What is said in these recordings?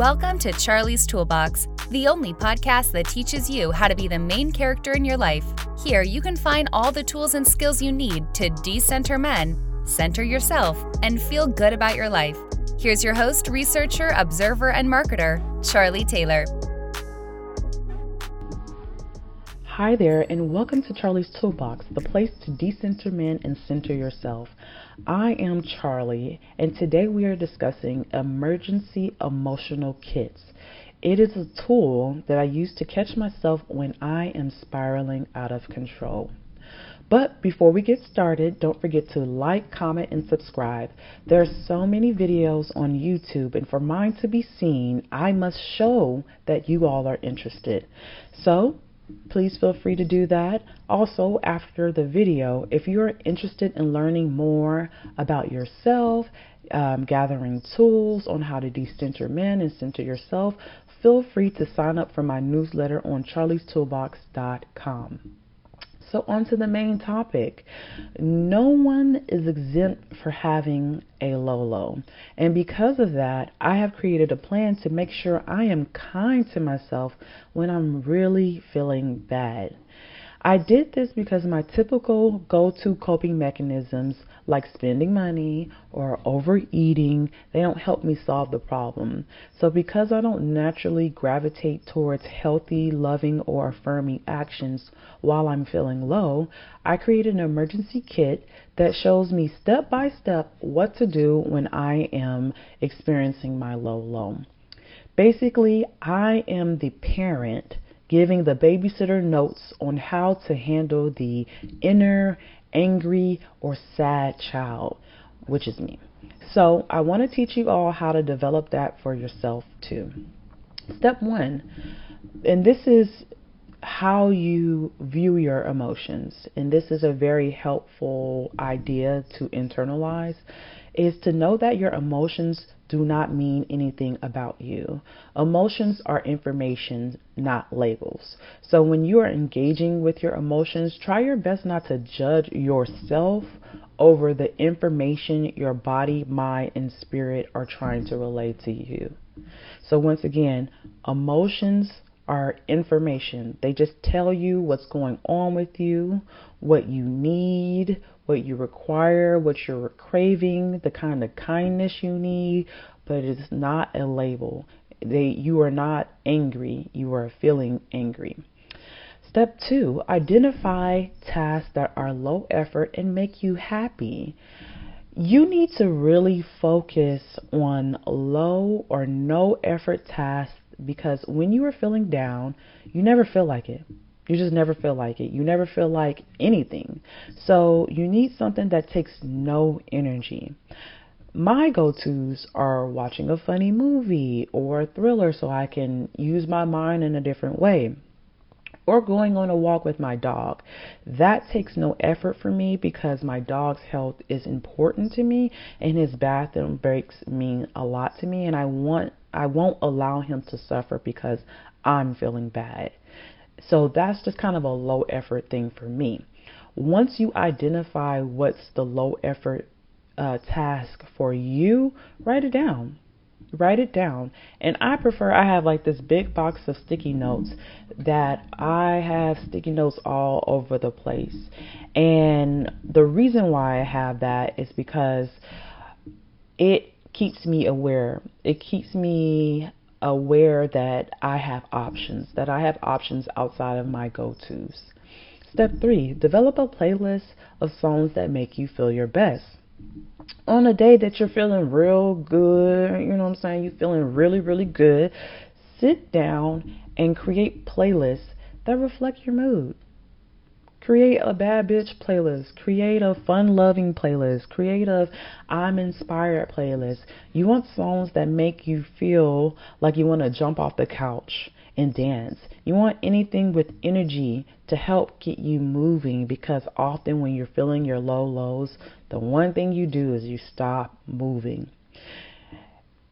Welcome to Charlie's Toolbox, the only podcast that teaches you how to be the main character in your life. Here, you can find all the tools and skills you need to decenter men, center yourself, and feel good about your life. Here's your host, researcher, observer, and marketer, Charlie Taylor. Hi there, and welcome to Charlie's Toolbox, the place to decenter men and center yourself. I am Charlie, and today we are discussing emergency emotional kits. It is a tool that I use to catch myself when I am spiraling out of control. But before we get started, don't forget to like, comment, and subscribe. There are so many videos on YouTube, and for mine to be seen, I must show that you all are interested. So please feel free to do that. Also, after the video, if you're interested in learning more about yourself, um, gathering tools on how to decenter men and center yourself, feel free to sign up for my newsletter on charliestoolbox.com. So, on to the main topic. No one is exempt for having a low low. And because of that, I have created a plan to make sure I am kind to myself when I'm really feeling bad. I did this because my typical go to coping mechanisms, like spending money or overeating, they don't help me solve the problem. So, because I don't naturally gravitate towards healthy, loving, or affirming actions while I'm feeling low, I created an emergency kit that shows me step by step what to do when I am experiencing my low low. Basically, I am the parent giving the babysitter notes on how to handle the inner angry or sad child, which is me. So, I want to teach you all how to develop that for yourself too. Step one, and this is how you view your emotions, and this is a very helpful idea to internalize, is to know that your emotions do not mean anything about you. Emotions are information, not labels. So when you are engaging with your emotions, try your best not to judge yourself over the information your body, mind, and spirit are trying to relay to you. So once again, emotions are information. They just tell you what's going on with you, what you need, what you require, what you're craving, the kind of kindness you need, but it is not a label. They, you are not angry, you are feeling angry. Step two, identify tasks that are low effort and make you happy. You need to really focus on low or no effort tasks because when you are feeling down, you never feel like it. You just never feel like it. You never feel like anything. So you need something that takes no energy. My go tos are watching a funny movie or a thriller so I can use my mind in a different way or going on a walk with my dog. That takes no effort for me because my dog's health is important to me and his bathroom breaks mean a lot to me and I want I won't allow him to suffer because I'm feeling bad. So that's just kind of a low effort thing for me. Once you identify what's the low effort uh, task for you, write it down. Write it down. And I prefer, I have like this big box of sticky notes that I have sticky notes all over the place. And the reason why I have that is because it keeps me aware. It keeps me aware that I have options, that I have options outside of my go tos. Step three, develop a playlist of songs that make you feel your best. On a day that you're feeling real good, you know what I'm saying? You're feeling really, really good, sit down and create playlists that reflect your mood. Create a bad bitch playlist. Create a fun loving playlist. Create a I'm inspired playlist. You want songs that make you feel like you want to jump off the couch and dance. You want anything with energy to help get you moving because often when you're feeling your low lows, the one thing you do is you stop moving.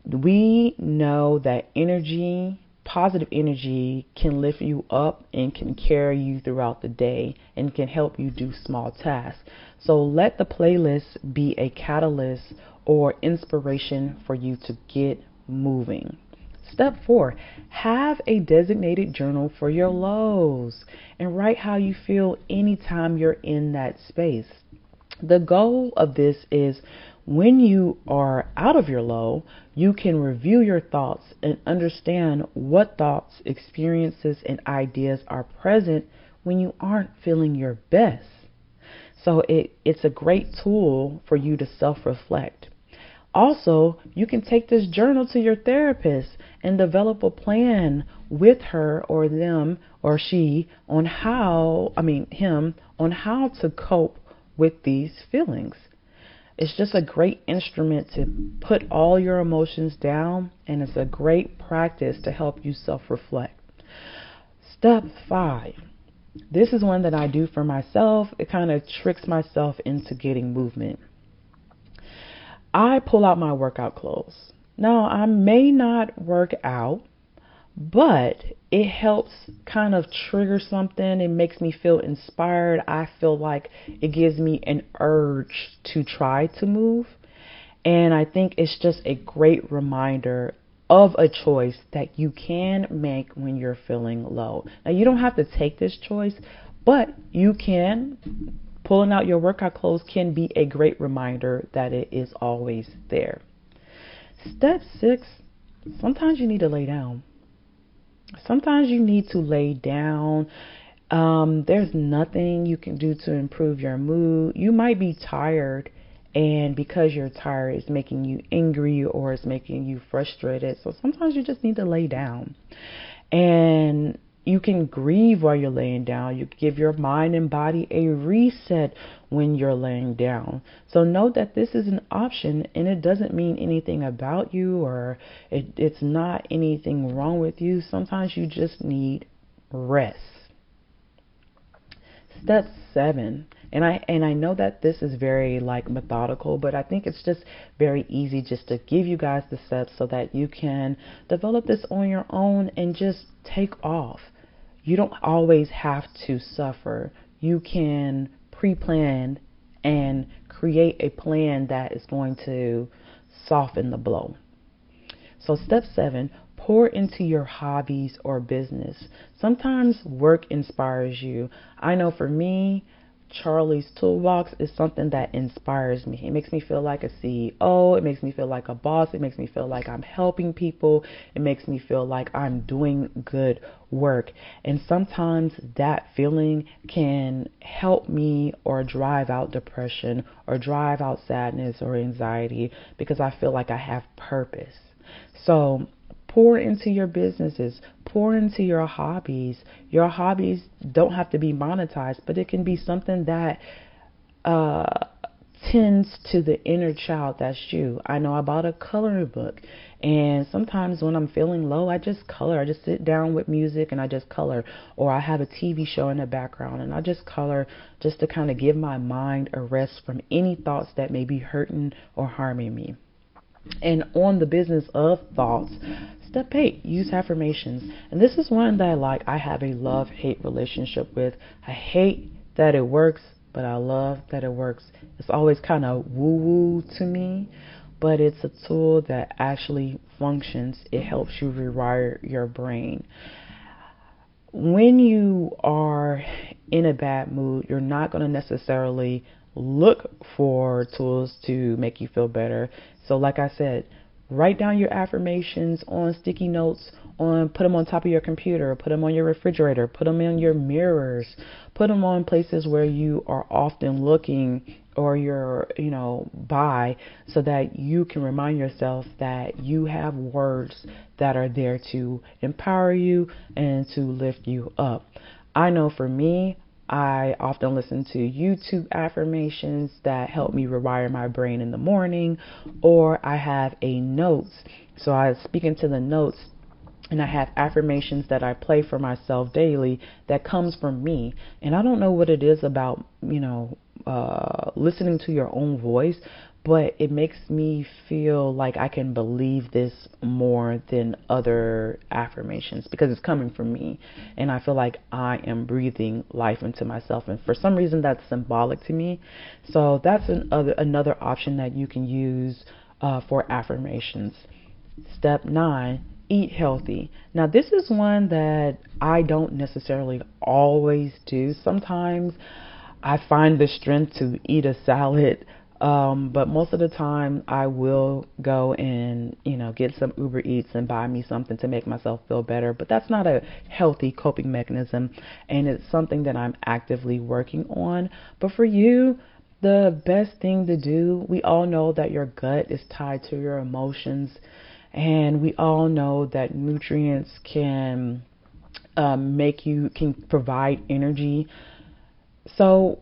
We know that energy positive energy can lift you up and can carry you throughout the day and can help you do small tasks. So let the playlist be a catalyst or inspiration for you to get moving. Step four, have a designated journal for your lows and write how you feel anytime you're in that space. The goal of this is when you are out of your low, you can review your thoughts and understand what thoughts, experiences, and ideas are present when you aren't feeling your best. So it, it's a great tool for you to self reflect. Also, you can take this journal to your therapist and develop a plan with her or them or she on how, I mean, him, on how to cope with these feelings. It's just a great instrument to put all your emotions down, and it's a great practice to help you self reflect. Step five. This is one that I do for myself. It kind of tricks myself into getting movement. I pull out my workout clothes. Now, I may not work out, but it helps kind of trigger something. It makes me feel inspired. I feel like it gives me an urge to try to move. And I think it's just a great reminder of a choice that you can make when you're feeling low. Now, you don't have to take this choice, but you can. Pulling out your workout clothes can be a great reminder that it is always there. Step six sometimes you need to lay down sometimes you need to lay down. Um, there's nothing you can do to improve your mood. You might be tired, and because you're tired, it's making you angry or it's making you frustrated. So sometimes you just need to lay down. And you can grieve while you're laying down. You give your mind and body a reset when you're laying down. So know that this is an option and it doesn't mean anything about you or it, it's not anything wrong with you. Sometimes you just need rest. Step seven. And I and I know that this is very like methodical, but I think it's just very easy just to give you guys the steps so that you can develop this on your own and just take off you don't always have to suffer. You can pre plan and create a plan that is going to soften the blow. So, step seven pour into your hobbies or business. Sometimes work inspires you. I know for me, Charlie's Toolbox is something that inspires me. It makes me feel like a CEO. It makes me feel like a boss. It makes me feel like I'm helping people. It makes me feel like I'm doing good work. And sometimes that feeling can help me or drive out depression or drive out sadness or anxiety because I feel like I have purpose. So Pour into your businesses, pour into your hobbies. Your hobbies don't have to be monetized, but it can be something that uh, tends to the inner child that's you. I know I bought a coloring book, and sometimes when I'm feeling low, I just color. I just sit down with music and I just color, or I have a TV show in the background and I just color just to kind of give my mind a rest from any thoughts that may be hurting or harming me. And on the business of thoughts, Step eight, use affirmations. And this is one that I like. I have a love hate relationship with. I hate that it works, but I love that it works. It's always kind of woo woo to me, but it's a tool that actually functions. It helps you rewire your brain. When you are in a bad mood, you're not going to necessarily look for tools to make you feel better. So, like I said, Write down your affirmations on sticky notes on put them on top of your computer, put them on your refrigerator, put them in your mirrors, put them on places where you are often looking or you're, you know, by so that you can remind yourself that you have words that are there to empower you and to lift you up. I know for me, I often listen to YouTube affirmations that help me rewire my brain in the morning, or I have a notes. So I speak into the notes and I have affirmations that I play for myself daily that comes from me. And I don't know what it is about, you know, uh, listening to your own voice, but it makes me feel like I can believe this more than other affirmations because it's coming from me and I feel like I am breathing life into myself and for some reason that's symbolic to me. So that's another another option that you can use uh, for affirmations. Step 9, eat healthy. Now, this is one that I don't necessarily always do. Sometimes I find the strength to eat a salad, um, but most of the time I will go and, you know, get some Uber Eats and buy me something to make myself feel better. But that's not a healthy coping mechanism, and it's something that I'm actively working on. But for you, the best thing to do, we all know that your gut is tied to your emotions and we all know that nutrients can um, make you, can provide energy. So,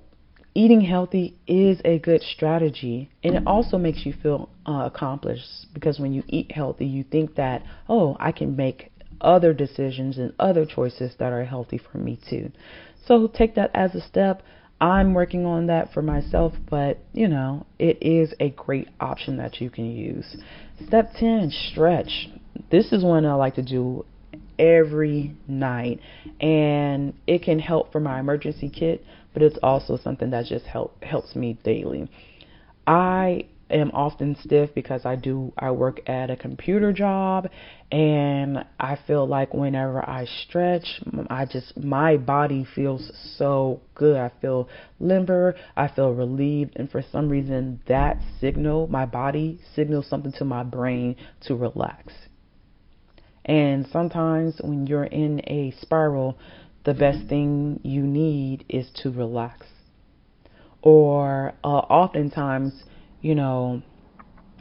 eating healthy is a good strategy. And it also makes you feel uh, accomplished because when you eat healthy, you think that, oh, I can make other decisions and other choices that are healthy for me too. So, take that as a step. I'm working on that for myself, but you know, it is a great option that you can use. Step 10, stretch. This is one I like to do every night, and it can help for my emergency kit, but it's also something that just help helps me daily. I am often stiff because I do I work at a computer job and I feel like whenever I stretch I just my body feels so good. I feel limber, I feel relieved and for some reason that signal my body signals something to my brain to relax. And sometimes when you're in a spiral the best thing you need is to relax. Or uh, oftentimes you know,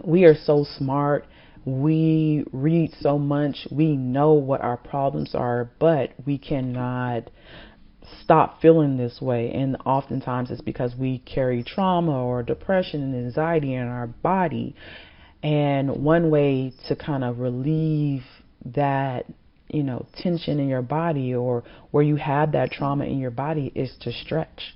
we are so smart. We read so much. We know what our problems are, but we cannot stop feeling this way. And oftentimes it's because we carry trauma or depression and anxiety in our body. And one way to kind of relieve that, you know, tension in your body or where you have that trauma in your body is to stretch.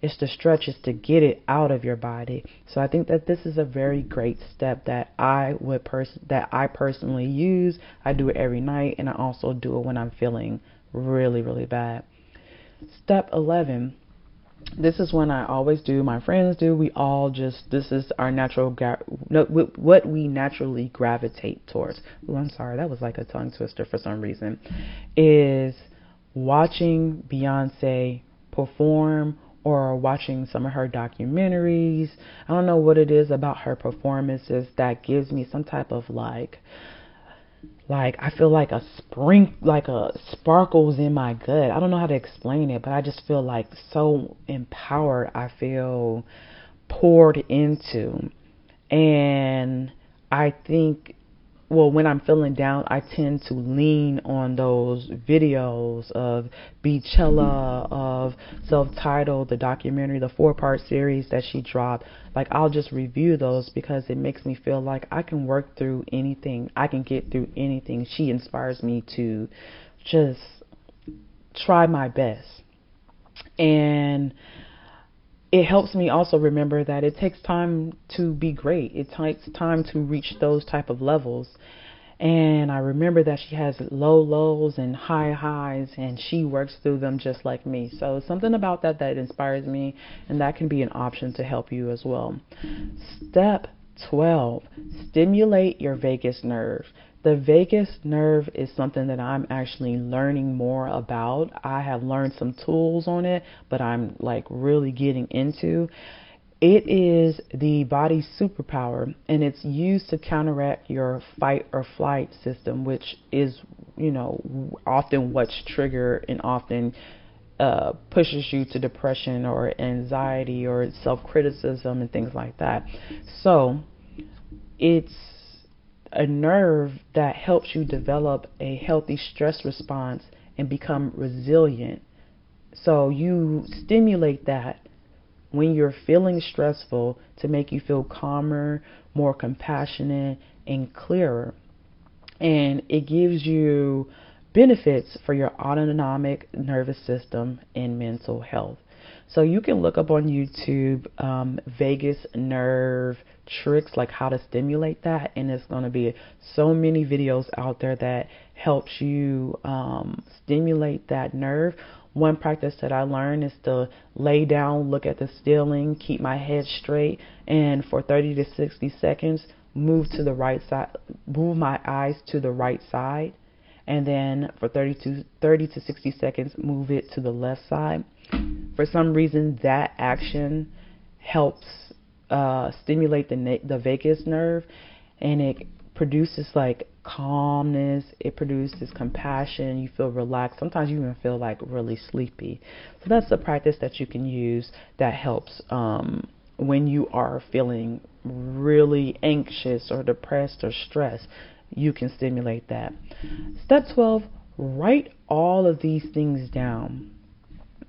It's to stretch, it's to get it out of your body. So I think that this is a very great step that I would pers- that I personally use. I do it every night, and I also do it when I'm feeling really, really bad. Step 11 this is one I always do. My friends do. We all just this is our natural gra- no, what we naturally gravitate towards. I'm sorry, that was like a tongue twister for some reason. Is watching Beyonce perform or watching some of her documentaries. I don't know what it is about her performances that gives me some type of like like I feel like a spring like a sparkles in my gut. I don't know how to explain it, but I just feel like so empowered. I feel poured into. And I think well, when I'm feeling down, I tend to lean on those videos of Beachella, of self titled, the documentary, the four part series that she dropped. Like, I'll just review those because it makes me feel like I can work through anything, I can get through anything. She inspires me to just try my best. And it helps me also remember that it takes time to be great. It takes time to reach those type of levels. And I remember that she has low lows and high highs, and she works through them just like me. So, something about that that inspires me, and that can be an option to help you as well. Step 12 Stimulate your vagus nerve. The vagus nerve is something that I'm actually learning more about. I have learned some tools on it, but I'm like really getting into. It is the body's superpower and it's used to counteract your fight or flight system, which is, you know, often what's triggered and often uh, pushes you to depression or anxiety or self criticism and things like that. So it's a nerve that helps you develop a healthy stress response and become resilient. So you stimulate that when you're feeling stressful to make you feel calmer, more compassionate, and clearer. And it gives you benefits for your autonomic nervous system and mental health. So you can look up on YouTube um, vagus nerve tricks, like how to stimulate that, and it's going to be so many videos out there that helps you um, stimulate that nerve. One practice that I learned is to lay down, look at the ceiling, keep my head straight, and for 30 to 60 seconds, move to the right side, move my eyes to the right side, and then for 30 to 30 to 60 seconds, move it to the left side. For some reason, that action helps uh, stimulate the the vagus nerve, and it produces like calmness. It produces compassion. You feel relaxed. Sometimes you even feel like really sleepy. So that's a practice that you can use that helps um, when you are feeling really anxious or depressed or stressed. You can stimulate that. Step 12 write all of these things down.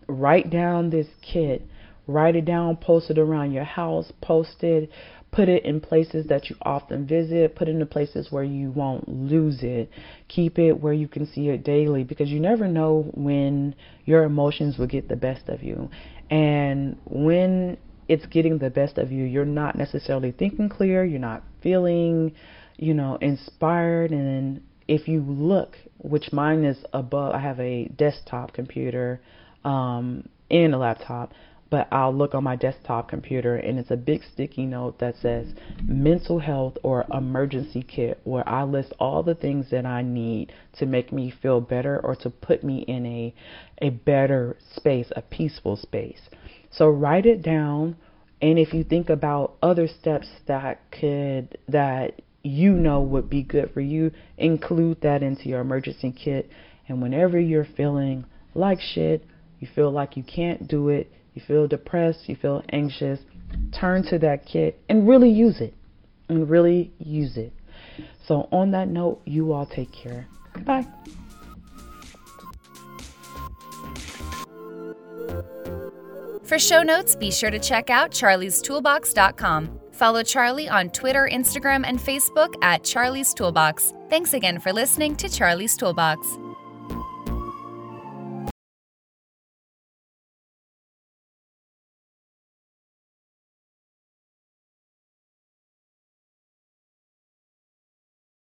Write down this kit. Write it down, post it around your house, post it Put it in places that you often visit. Put it in places where you won't lose it. Keep it where you can see it daily because you never know when your emotions will get the best of you. And when it's getting the best of you, you're not necessarily thinking clear, you're not feeling, you know, inspired. And if you look, which mine is above, I have a desktop computer um, and a laptop but I'll look on my desktop computer and it's a big sticky note that says mental health or emergency kit where I list all the things that I need to make me feel better or to put me in a a better space, a peaceful space. So write it down and if you think about other steps that could that you know would be good for you, include that into your emergency kit and whenever you're feeling like shit, you feel like you can't do it, you feel depressed, you feel anxious, turn to that kit and really use it. And really use it. So, on that note, you all take care. Goodbye. For show notes, be sure to check out charliestoolbox.com. Follow Charlie on Twitter, Instagram, and Facebook at Charlie's Toolbox. Thanks again for listening to Charlie's Toolbox.